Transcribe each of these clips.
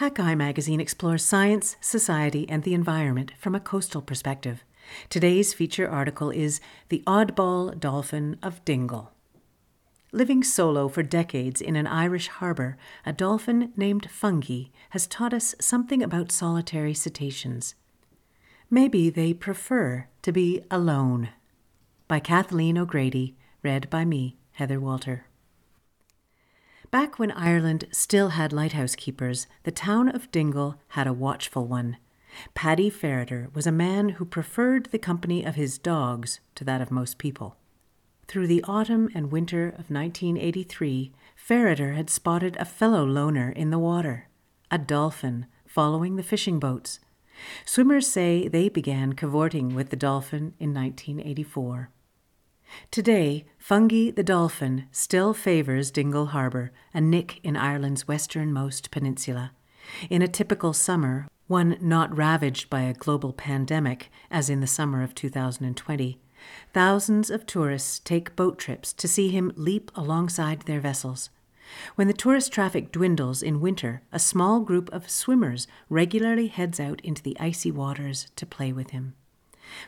Hakai magazine explores science, society, and the environment from a coastal perspective. Today's feature article is The Oddball Dolphin of Dingle. Living solo for decades in an Irish harbour, a dolphin named Fungie has taught us something about solitary cetaceans. Maybe they prefer to be alone. By Kathleen O'Grady, read by me, Heather Walter. Back when Ireland still had lighthouse keepers, the town of Dingle had a watchful one. Paddy Ferreter was a man who preferred the company of his dogs to that of most people. Through the autumn and winter of 1983, Ferreter had spotted a fellow loner in the water, a dolphin, following the fishing boats. Swimmers say they began cavorting with the dolphin in 1984. Today, Fungie the dolphin still favours Dingle Harbour, a nick in Ireland's westernmost peninsula. In a typical summer, one not ravaged by a global pandemic, as in the summer of 2020, thousands of tourists take boat trips to see him leap alongside their vessels. When the tourist traffic dwindles in winter, a small group of swimmers regularly heads out into the icy waters to play with him.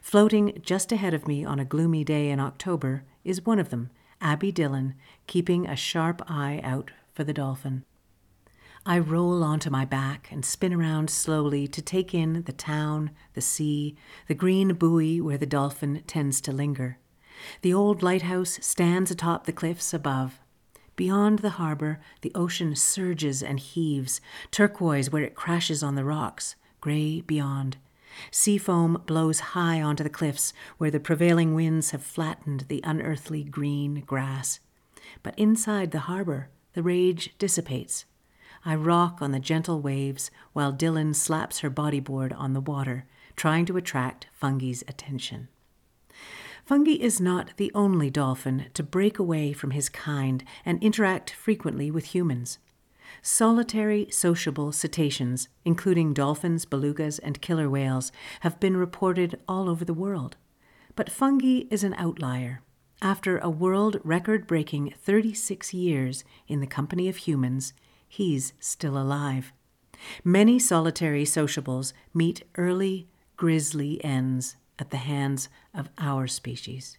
Floating just ahead of me on a gloomy day in October is one of them, Abby Dillon, keeping a sharp eye out for the dolphin. I roll onto my back and spin around slowly to take in the town, the sea, the green buoy where the dolphin tends to linger. The old lighthouse stands atop the cliffs above. Beyond the harbour, the ocean surges and heaves, turquoise where it crashes on the rocks, grey beyond. Sea foam blows high onto the cliffs where the prevailing winds have flattened the unearthly green grass. But inside the harbor, the rage dissipates. I rock on the gentle waves while Dillon slaps her bodyboard on the water, trying to attract Fungie's attention. Fungie is not the only dolphin to break away from his kind and interact frequently with humans. Solitary sociable cetaceans, including dolphins, belugas, and killer whales, have been reported all over the world. But Fungie is an outlier. After a world record breaking 36 years in the company of humans, he's still alive. Many solitary sociables meet early, grisly ends at the hands of our species.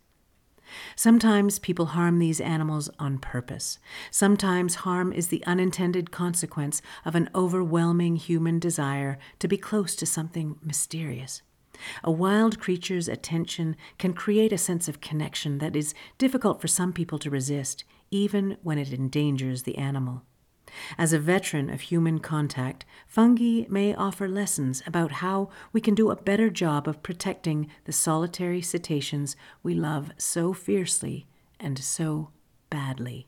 Sometimes people harm these animals on purpose. Sometimes harm is the unintended consequence of an overwhelming human desire to be close to something mysterious. A wild creature's attention can create a sense of connection that is difficult for some people to resist, even when it endangers the animal. As a veteran of human contact, Fungie may offer lessons about how we can do a better job of protecting the solitary cetaceans we love so fiercely and so badly.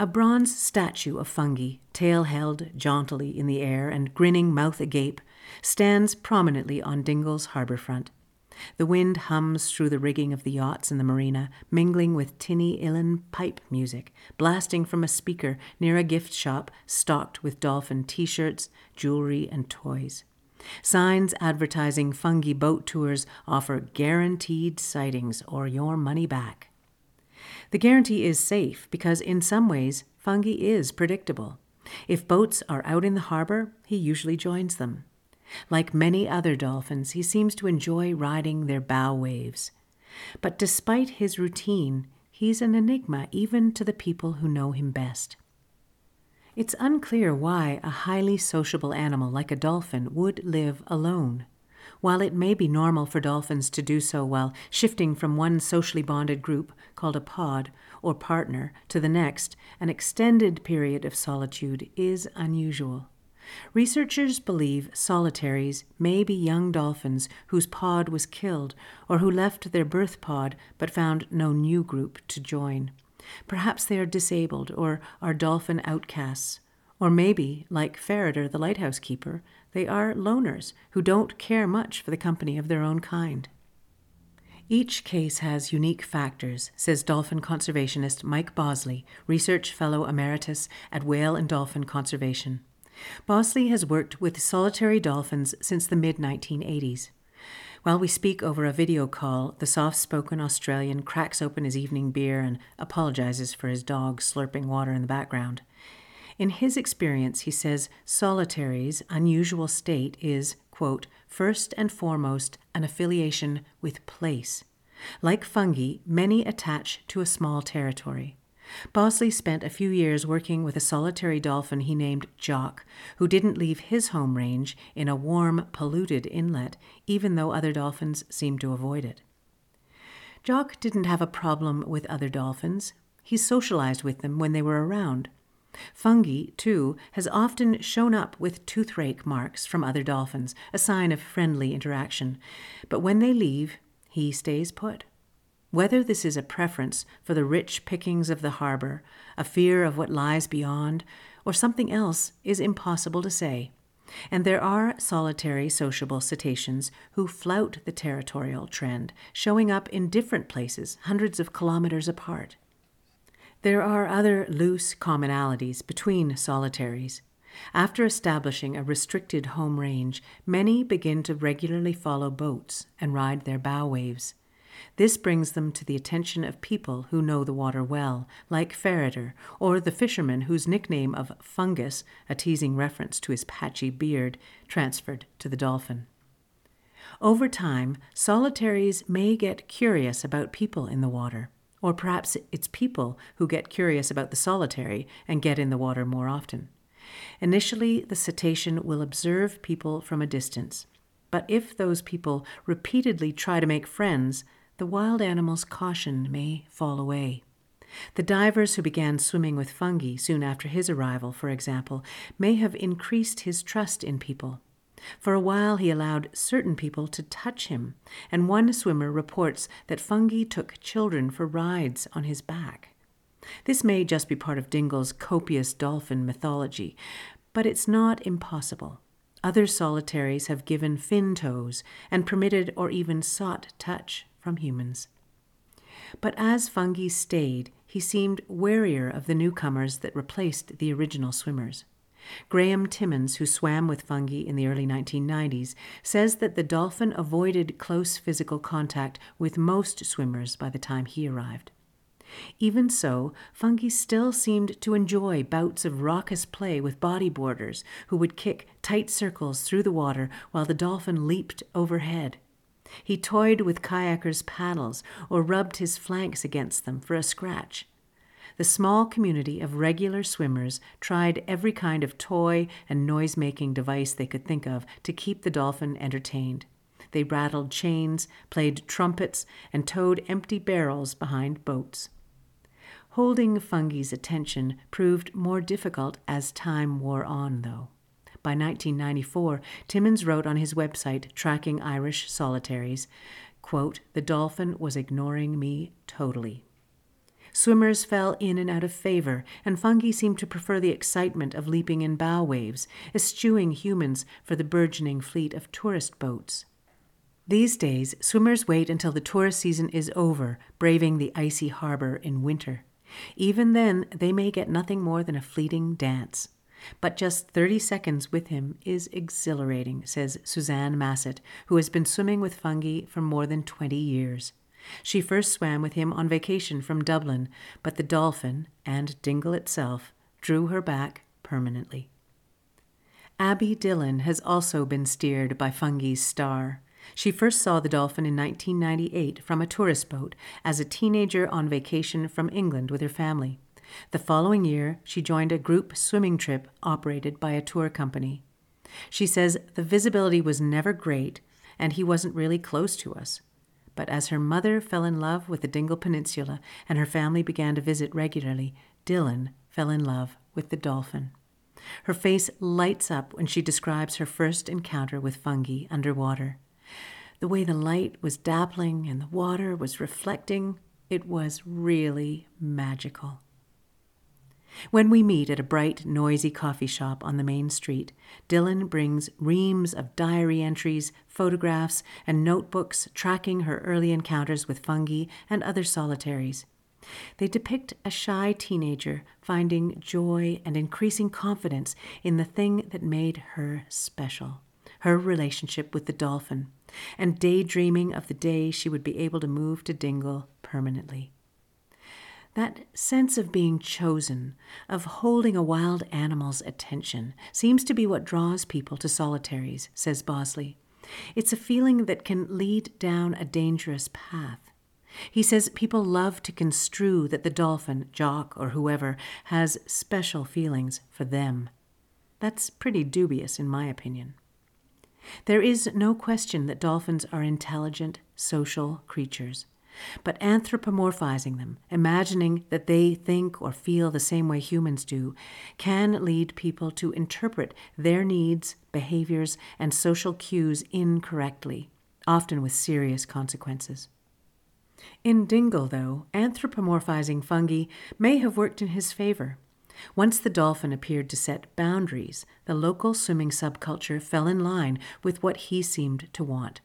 A bronze statue of Fungie, tail held jauntily in the air and grinning mouth agape, stands prominently on Dingle's harbour front. The wind hums through the rigging of the yachts in the marina, mingling with tinny uilleann pipe music, blasting from a speaker near a gift shop stocked with dolphin t shirts, jewelry, and toys. Signs advertising Fungie boat tours offer guaranteed sightings or your money back. The guarantee is safe because, in some ways, Fungie is predictable. If boats are out in the harbor, he usually joins them. Like many other dolphins, he seems to enjoy riding their bow waves. But despite his routine, he's an enigma even to the people who know him best. It's unclear why a highly sociable animal like a dolphin would live alone. While it may be normal for dolphins to do so while shifting from one socially bonded group, called a pod, or partner, to the next, an extended period of solitude is unusual. Researchers believe solitaries may be young dolphins whose pod was killed or who left their birth pod but found no new group to join. Perhaps they are disabled or are dolphin outcasts. Or maybe, like Ferreter, the lighthouse keeper, they are loners who don't care much for the company of their own kind. Each case has unique factors, says dolphin conservationist Mike Bossley, research fellow emeritus at Whale and Dolphin Conservation. Bossley has worked with solitary dolphins since the mid 1980s. While we speak over a video call, the soft spoken Australian cracks open his evening beer and apologizes for his dog slurping water in the background. In his experience, he says solitary's unusual state is, quote, first and foremost an affiliation with place. Like Fungie, many attach to a small territory. Bossley spent a few years working with a solitary dolphin he named Jock, who didn't leave his home range in a warm, polluted inlet, even though other dolphins seemed to avoid it. Jock didn't have a problem with other dolphins. He socialized with them when they were around. Fungie, too, has often shown up with toothrake marks from other dolphins, a sign of friendly interaction. But when they leave, he stays put. Whether this is a preference for the rich pickings of the harbor, a fear of what lies beyond, or something else is impossible to say. And there are solitary sociable cetaceans who flout the territorial trend, showing up in different places hundreds of kilometers apart. There are other loose commonalities between solitaries. After establishing a restricted home range, many begin to regularly follow boats and ride their bow waves. This brings them to the attention of people who know the water well, like Ferreter, or the fisherman whose nickname of Fungus, a teasing reference to his patchy beard, transferred to the dolphin. Over time, solitaries may get curious about people in the water. Or perhaps it's people who get curious about the solitary and get in the water more often. Initially, the cetacean will observe people from a distance. But if those people repeatedly try to make friends, the wild animal's caution may fall away. The divers who began swimming with Fungie soon after his arrival, for example, may have increased his trust in people. For a while, he allowed certain people to touch him, and one swimmer reports that Fungie took children for rides on his back. This may just be part of Dingle's copious dolphin mythology, but it's not impossible. Other solitaries have given fin toes and permitted or even sought touch from humans. But as Fungie stayed, he seemed warier of the newcomers that replaced the original swimmers. Graham Timmins, who swam with Fungie in the early 1990s, says that the dolphin avoided close physical contact with most swimmers by the time he arrived. Even so, Fungie still seemed to enjoy bouts of raucous play with bodyboarders who would kick tight circles through the water while the dolphin leaped overhead. He toyed with kayakers' paddles or rubbed his flanks against them for a scratch the small community of regular swimmers tried every kind of toy and noise making device they could think of to keep the dolphin entertained. They rattled chains, played trumpets, and towed empty barrels behind boats. Holding Fungie's attention proved more difficult as time wore on, though. By 1994, Timmins wrote on his website tracking Irish solitaries, quote, The dolphin was ignoring me totally. Swimmers fell in and out of favor, and Fungie seemed to prefer the excitement of leaping in bow waves, eschewing humans for the burgeoning fleet of tourist boats. These days, swimmers wait until the tourist season is over, braving the icy harbor in winter. Even then, they may get nothing more than a fleeting dance. But just 30 seconds with him is exhilarating, says Suzanne Massett, who has been swimming with Fungie for more than 20 years. She first swam with him on vacation from Dublin, but the dolphin, and Dingle itself, drew her back permanently. Abby Dillon has also been steered by Fungie's star. She first saw the dolphin in 1998 from a tourist boat as a teenager on vacation from England with her family. The following year, she joined a group swimming trip operated by a tour company. She says the visibility was never great and he wasn't really close to us. But as her mother fell in love with the Dingle Peninsula and her family began to visit regularly, Dillon fell in love with the dolphin. Her face lights up when she describes her first encounter with Fungie underwater. The way the light was dappling and the water was reflecting, it was really magical. When we meet at a bright, noisy coffee shop on the main street, Dillon brings reams of diary entries, photographs, and notebooks tracking her early encounters with Fungie and other solitaries. They depict a shy teenager finding joy and increasing confidence in the thing that made her special her relationship with the dolphin, and daydreaming of the day she would be able to move to Dingle permanently. That sense of being chosen, of holding a wild animal's attention, seems to be what draws people to solitaries, says Bossley. It's a feeling that can lead down a dangerous path. He says people love to construe that the dolphin, Jock, or whoever has special feelings for them. That's pretty dubious, in my opinion. There is no question that dolphins are intelligent, social creatures. But anthropomorphizing them, imagining that they think or feel the same way humans do, can lead people to interpret their needs, behaviors, and social cues incorrectly, often with serious consequences. In Dingle, though, anthropomorphizing Fungie may have worked in his favor. Once the dolphin appeared to set boundaries, the local swimming subculture fell in line with what he seemed to want.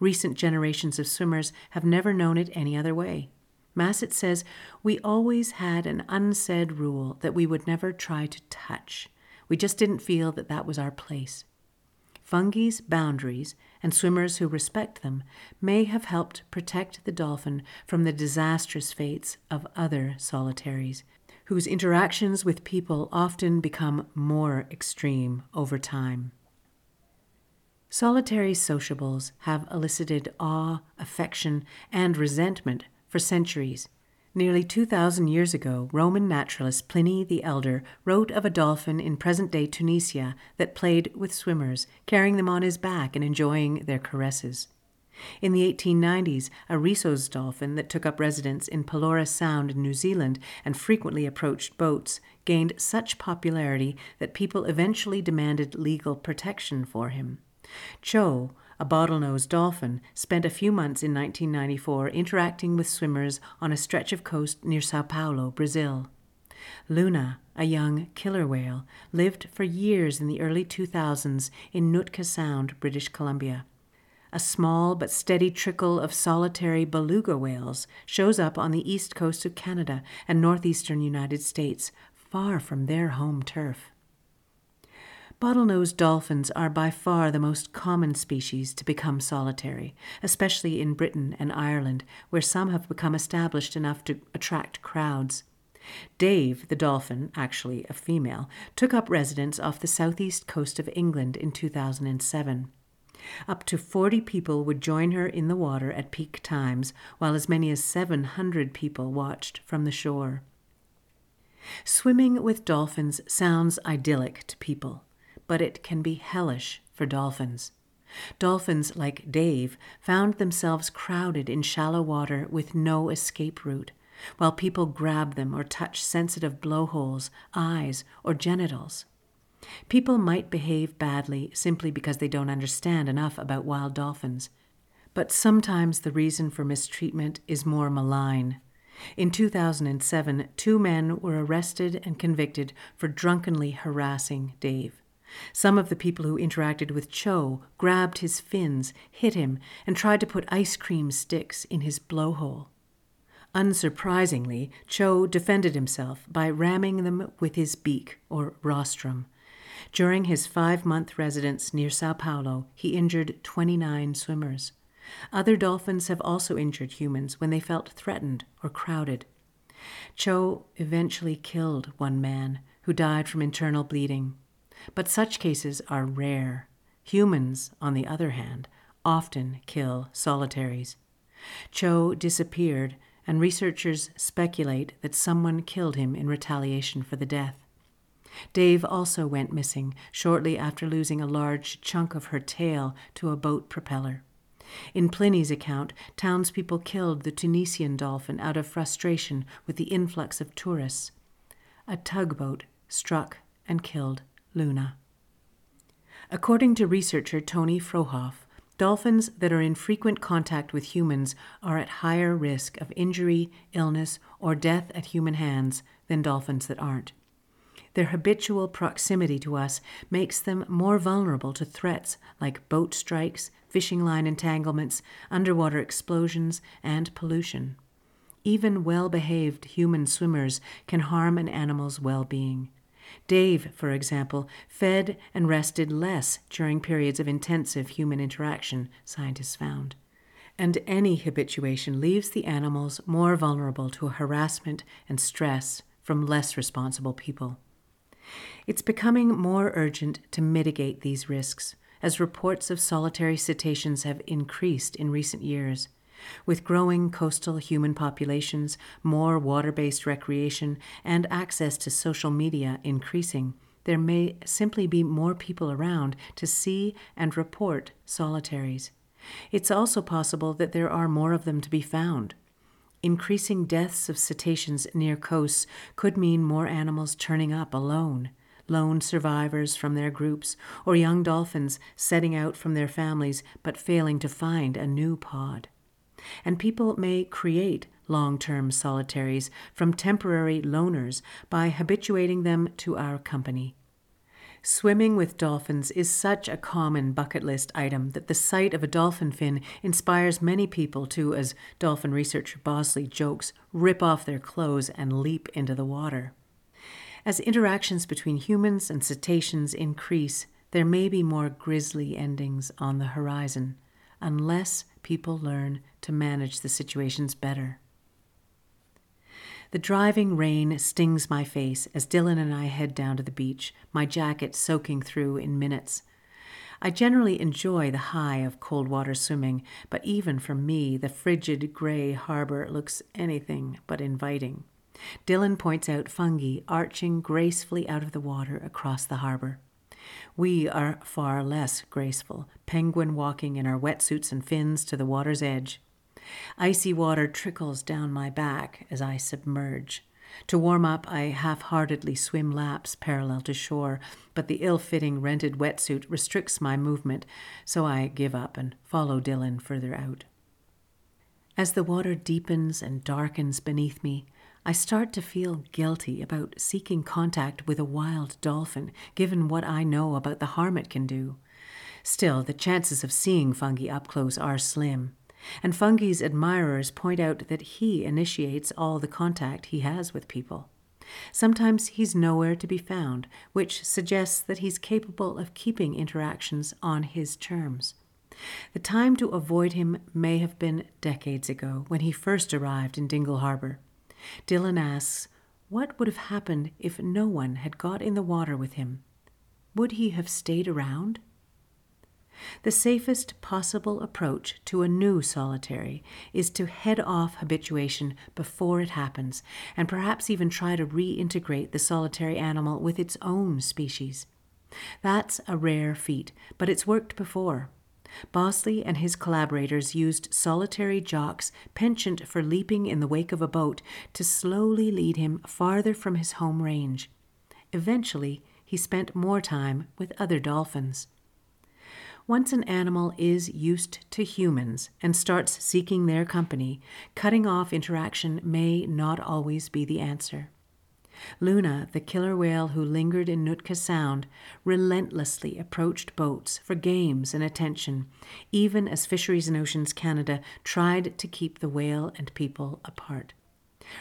Recent generations of swimmers have never known it any other way. Massett says, We always had an unsaid rule that we would never try to touch. We just didn't feel that that was our place. Fungie's boundaries and swimmers who respect them may have helped protect the dolphin from the disastrous fates of other solitaries, whose interactions with people often become more extreme over time. Solitary sociables have elicited awe, affection, and resentment for centuries. Nearly 2,000 years ago, Roman naturalist Pliny the Elder wrote of a dolphin in present day Tunisia that played with swimmers, carrying them on his back and enjoying their caresses. In the 1890s, a Risso's dolphin that took up residence in Pelorus Sound in New Zealand and frequently approached boats gained such popularity that people eventually demanded legal protection for him. Cho, a bottlenose dolphin, spent a few months in 1994 interacting with swimmers on a stretch of coast near Sao Paulo, Brazil. Luna, a young killer whale, lived for years in the early 2000s in Nootka Sound, British Columbia a small but steady trickle of solitary beluga whales shows up on the east coast of Canada and northeastern United States, far from their home turf. Bottlenose dolphins are by far the most common species to become solitary, especially in Britain and Ireland, where some have become established enough to attract crowds. Dave, the dolphin, actually a female, took up residence off the southeast coast of England in 2007. Up to 40 people would join her in the water at peak times, while as many as 700 people watched from the shore. Swimming with dolphins sounds idyllic to people, but it can be hellish for dolphins. Dolphins like Dave found themselves crowded in shallow water with no escape route, while people grab them or touch sensitive blowholes, eyes, or genitals. People might behave badly simply because they don't understand enough about wild dolphins. But sometimes the reason for mistreatment is more malign. In 2007, two men were arrested and convicted for drunkenly harassing Dave. Some of the people who interacted with Cho grabbed his fins, hit him, and tried to put ice cream sticks in his blowhole. Unsurprisingly, Cho defended himself by ramming them with his beak, or rostrum. During his five month residence near Sao Paulo, he injured 29 swimmers. Other dolphins have also injured humans when they felt threatened or crowded. Cho eventually killed one man who died from internal bleeding. But such cases are rare. Humans, on the other hand, often kill solitaries. Cho disappeared, and researchers speculate that someone killed him in retaliation for the death. Dave also went missing shortly after losing a large chunk of her tail to a boat propeller. In Pliny's account, townspeople killed the Tunisian dolphin out of frustration with the influx of tourists. A tugboat struck and killed Luna. According to researcher Toni Frohoff, dolphins that are in frequent contact with humans are at higher risk of injury, illness, or death at human hands than dolphins that aren't. Their habitual proximity to us makes them more vulnerable to threats like boat strikes, fishing line entanglements, underwater explosions, and pollution. Even well behaved human swimmers can harm an animal's well being. Dave, for example, fed and rested less during periods of intensive human interaction, scientists found. and any habituation leaves the animals more vulnerable to harassment and stress from less responsible people. It's becoming more urgent to mitigate these risks as reports of solitary cetaceans have increased in recent years. With growing coastal human populations, more water based recreation, and access to social media increasing, there may simply be more people around to see and report solitaries. It's also possible that there are more of them to be found. Increasing deaths of cetaceans near coasts could mean more animals turning up alone, lone survivors from their groups, or young dolphins setting out from their families but failing to find a new pod. And people may create long term solitaries from temporary loners by habituating them to our company. Swimming with dolphins is such a common bucket list item that the sight of a dolphin fin inspires many people to, as dolphin researcher Bossley jokes, rip off their clothes and leap into the water. As interactions between humans and cetaceans increase, there may be more grisly endings on the horizon, unless people learn to manage the situations better. The driving rain stings my face as Dillon and I head down to the beach, my jacket soaking through in minutes. I generally enjoy the high of cold water swimming, but even for me, the frigid gray harbor looks anything but inviting. Dillon points out Fungie arching gracefully out of the water across the harbor. We are far less graceful, penguin walking in our wetsuits and fins to the water's edge. Icy water trickles down my back as I submerge. To warm up, I half heartedly swim laps parallel to shore, but the ill fitting rented wetsuit restricts my movement, so I give up and follow Dillon further out. As the water deepens and darkens beneath me, I start to feel guilty about seeking contact with a wild dolphin, given what I know about the harm it can do. Still, the chances of seeing Fungie up close are slim. And Fungie's admirers point out that he initiates all the contact he has with people. Sometimes he's nowhere to be found, which suggests that he's capable of keeping interactions on his terms. The time to avoid him may have been decades ago when he first arrived in Dingle Harbor. Dillon asks, What would have happened if no one had got in the water with him? Would he have stayed around? The safest possible approach to a new solitary is to head off habituation before it happens, and perhaps even try to reintegrate the solitary animal with its own species. That's a rare feat, but it's worked before. Bossley and his collaborators used solitary jocks penchant for leaping in the wake of a boat to slowly lead him farther from his home range. Eventually, he spent more time with other dolphins. Once an animal is used to humans and starts seeking their company, cutting off interaction may not always be the answer. Luna, the killer whale who lingered in Nootka Sound, relentlessly approached boats for games and attention, even as Fisheries and Oceans Canada tried to keep the whale and people apart.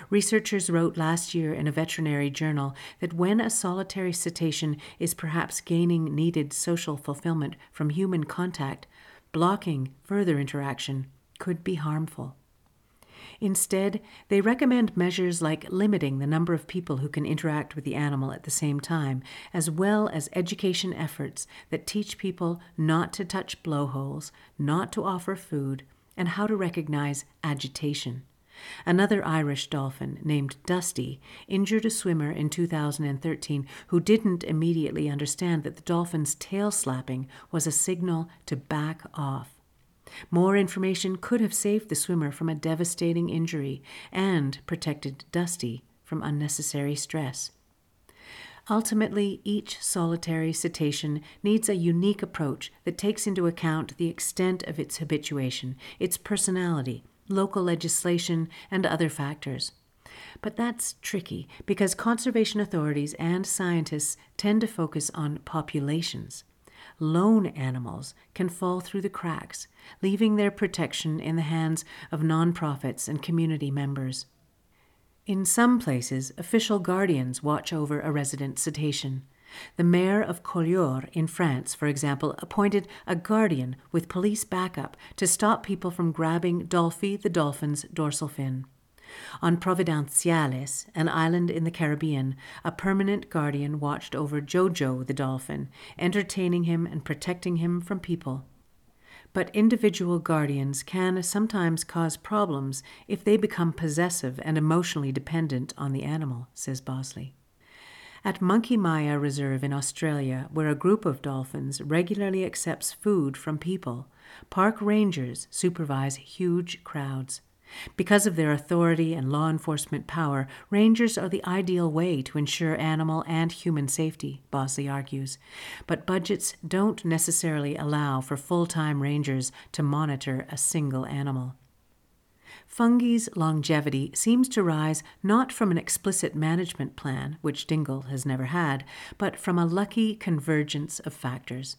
Researchers wrote last year in a veterinary journal that when a solitary cetacean is perhaps gaining needed social fulfillment from human contact, blocking further interaction could be harmful. Instead, they recommend measures like limiting the number of people who can interact with the animal at the same time, as well as education efforts that teach people not to touch blowholes, not to offer food, and how to recognize agitation. Another Irish dolphin named Dusty injured a swimmer in 2013 who didn't immediately understand that the dolphin's tail slapping was a signal to back off. More information could have saved the swimmer from a devastating injury and protected Dusty from unnecessary stress. Ultimately, each solitary cetacean needs a unique approach that takes into account the extent of its habituation, its personality, local legislation, and other factors. But that's tricky because conservation authorities and scientists tend to focus on populations. Lone animals can fall through the cracks, leaving their protection in the hands of nonprofits and community members. In some places, official guardians watch over a resident cetacean. The mayor of Collioure in France, for example, appointed a guardian with police backup to stop people from grabbing Dolphy the dolphin's dorsal fin. On Providenciales, an island in the Caribbean, a permanent guardian watched over Jojo the dolphin, entertaining him and protecting him from people. But individual guardians can sometimes cause problems if they become possessive and emotionally dependent on the animal, says Bossley. At Monkey Mia Reserve in Australia, where a group of dolphins regularly accepts food from people, park rangers supervise huge crowds. Because of their authority and law enforcement power, rangers are the ideal way to ensure animal and human safety, Bossley argues. But budgets don't necessarily allow for full time rangers to monitor a single animal. Fungie's longevity seems to rise not from an explicit management plan, which Dingle has never had, but from a lucky convergence of factors.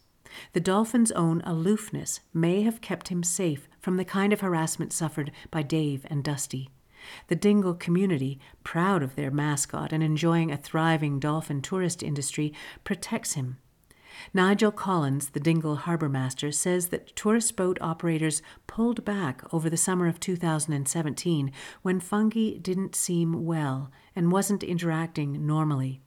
The dolphin's own aloofness may have kept him safe from the kind of harassment suffered by Dave and Dusty. The Dingle community, proud of their mascot and enjoying a thriving dolphin tourist industry, protects him. Nigel Collins, the Dingle harbour master, says that tourist boat operators pulled back over the summer of 2017 when Fungie didn't seem well and wasn't interacting normally.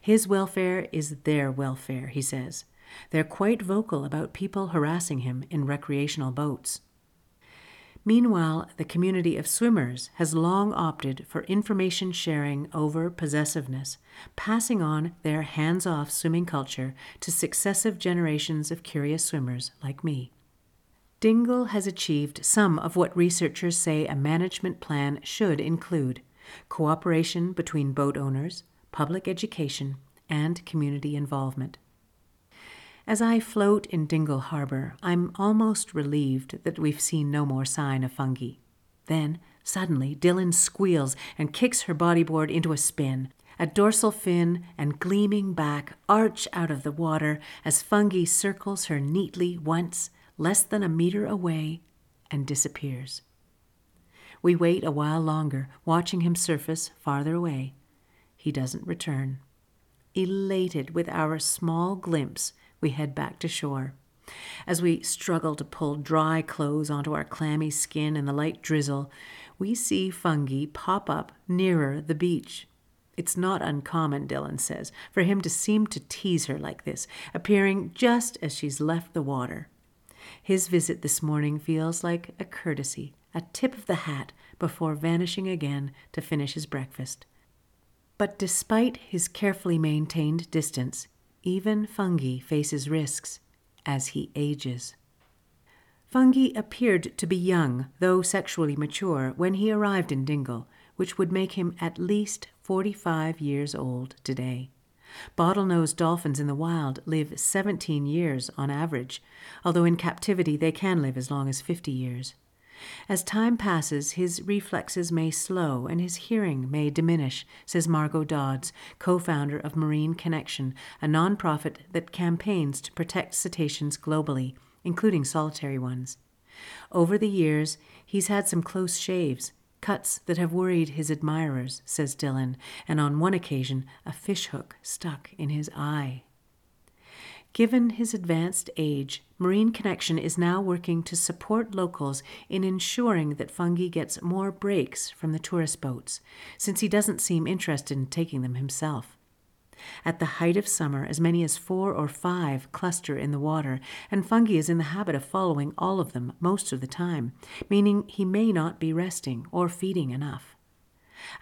His welfare is their welfare, he says. They're quite vocal about people harassing him in recreational boats. Meanwhile, the community of swimmers has long opted for information sharing over possessiveness, passing on their hands off swimming culture to successive generations of curious swimmers like me. Dingle has achieved some of what researchers say a management plan should include cooperation between boat owners, public education, and community involvement. As I float in Dingle Harbor, I'm almost relieved that we've seen no more sign of Fungie. Then, suddenly, Dillon squeals and kicks her bodyboard into a spin. A dorsal fin and gleaming back arch out of the water as Fungie circles her neatly once, less than a meter away, and disappears. We wait a while longer, watching him surface farther away. He doesn't return. Elated with our small glimpse, we head back to shore. As we struggle to pull dry clothes onto our clammy skin in the light drizzle, we see Fungie pop up nearer the beach. It's not uncommon, Dillon says, for him to seem to tease her like this, appearing just as she's left the water. His visit this morning feels like a courtesy, a tip of the hat before vanishing again to finish his breakfast. But despite his carefully maintained distance, even Fungie faces risks as he ages. Fungie appeared to be young, though sexually mature, when he arrived in Dingle, which would make him at least 45 years old today. Bottlenose dolphins in the wild live 17 years on average, although in captivity they can live as long as 50 years. As time passes, his reflexes may slow and his hearing may diminish, says Margaux Dodds, co founder of Marine Connection, a nonprofit that campaigns to protect cetaceans globally, including solitary ones. Over the years, he's had some close shaves, cuts that have worried his admirers, says Dillon, and on one occasion, a fishhook stuck in his eye. Given his advanced age, Marine Connection is now working to support locals in ensuring that Fungie gets more breaks from the tourist boats, since he doesn't seem interested in taking them himself. At the height of summer, as many as four or five cluster in the water, and Fungie is in the habit of following all of them most of the time, meaning he may not be resting or feeding enough.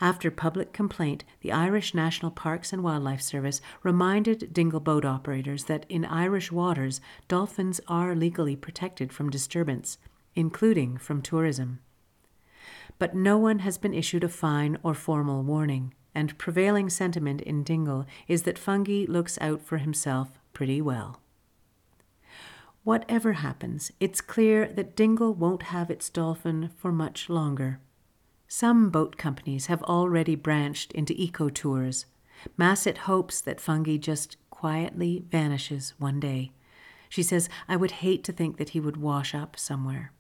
After public complaint, the Irish National Parks and Wildlife Service reminded Dingle boat operators that in Irish waters, dolphins are legally protected from disturbance, including from tourism. But no one has been issued a fine or formal warning, and prevailing sentiment in Dingle is that Fungie looks out for himself pretty well. Whatever happens, it's clear that Dingle won't have its dolphin for much longer. Some boat companies have already branched into eco tours. Massett hopes that Fungie just quietly vanishes one day. She says, I would hate to think that he would wash up somewhere.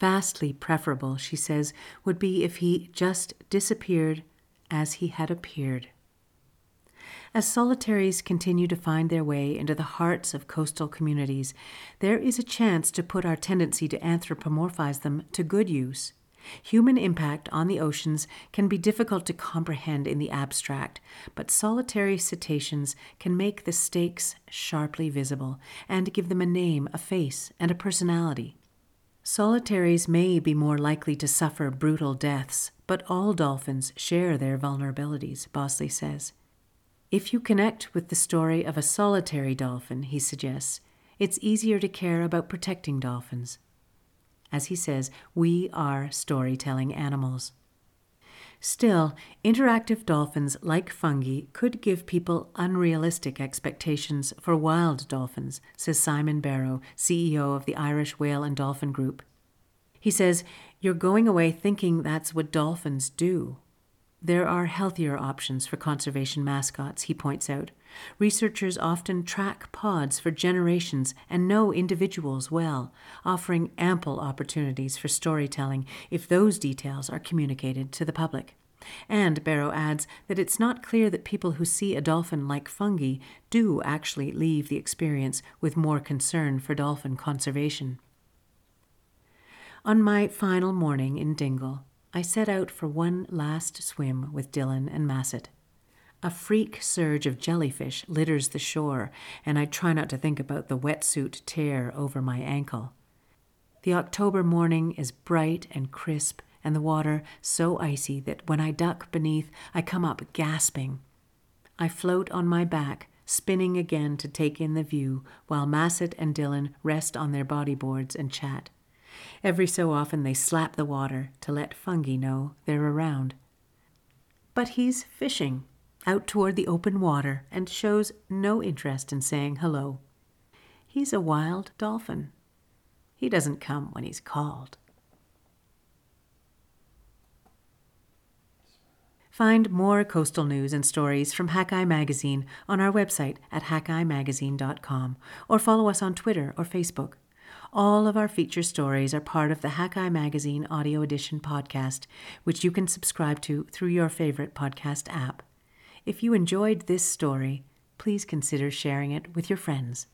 Vastly preferable, she says, would be if he just disappeared as he had appeared. As solitaries continue to find their way into the hearts of coastal communities, there is a chance to put our tendency to anthropomorphize them to good use. Human impact on the oceans can be difficult to comprehend in the abstract, but solitary cetaceans can make the stakes sharply visible and give them a name, a face, and a personality. Solitaries may be more likely to suffer brutal deaths, but all dolphins share their vulnerabilities, Bossley says. If you connect with the story of a solitary dolphin, he suggests, it's easier to care about protecting dolphins. As he says, we are storytelling animals. Still, interactive dolphins, like Fungie, could give people unrealistic expectations for wild dolphins, says Simon Berrow, CEO of the Irish Whale and Dolphin Group. He says, You're going away thinking that's what dolphins do. There are healthier options for conservation mascots, he points out. Researchers often track pods for generations and know individuals well, offering ample opportunities for storytelling if those details are communicated to the public. And Berrow adds that it's not clear that people who see a dolphin like Fungie do actually leave the experience with more concern for dolphin conservation. On my final morning in Dingle, I set out for one last swim with Dillon and Massett. A freak surge of jellyfish litters the shore, and I try not to think about the wetsuit tear over my ankle. The October morning is bright and crisp, and the water so icy that when I duck beneath, I come up gasping. I float on my back, spinning again to take in the view, while Massett and Dillon rest on their bodyboards and chat. Every so often they slap the water to let Fungie know they're around. But he's fishing out toward the open water and shows no interest in saying hello. He's a wild dolphin. He doesn't come when he's called. Find more coastal news and stories from Hakai Magazine on our website at hakaimagazine.com or follow us on Twitter or Facebook. All of our feature stories are part of the Hakai Magazine Audio Edition podcast, which you can subscribe to through your favorite podcast app. If you enjoyed this story, please consider sharing it with your friends.